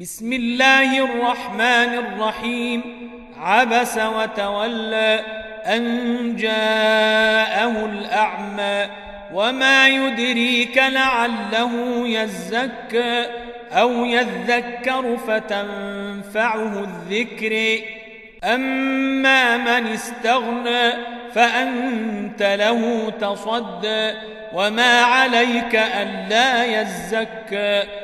بسم الله الرحمن الرحيم عبس وتولى أن جاءه الأعمى وما يدريك لعله يزكى أو يذكر فتنفعه الذكر أما من استغنى فأنت له تصدى وما عليك ألا يزكى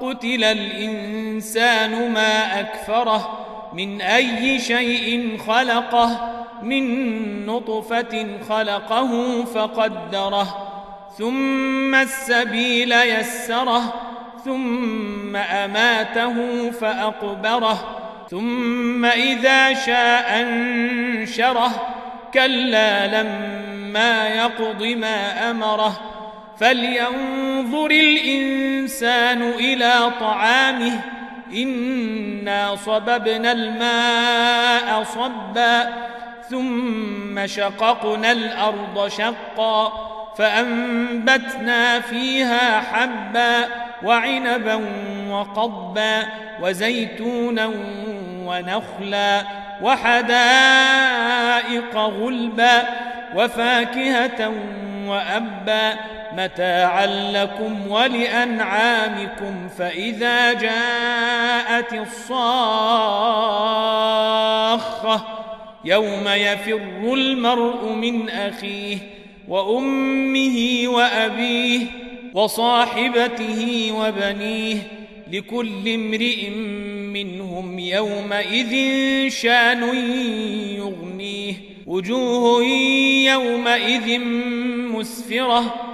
قتل الإنسان ما أكفره من أي شيء خلقه من نطفة خلقه فقدره. ثم السبيل يسره ثم أماته فأقبره. ثم إذا شاء أنشره كلا لما يقض ما أمره. فلينظر الانسان إلى طعامه انا صببنا الماء صبا ثم شققنا الأرض شقا فانبتنا فيها حبا وعنبا وقضبا وزيتونا ونخلا وحدائق غلبا وفاكهه وابا متاعا لكم ولأنعامكم فإذا جاءت الصاخة يوم يفر المرء من أخيه وأمه وأبيه وصاحبته وبنيه لكل امرئ منهم يومئذ شان يغنيه وجوه يومئذ مسفرة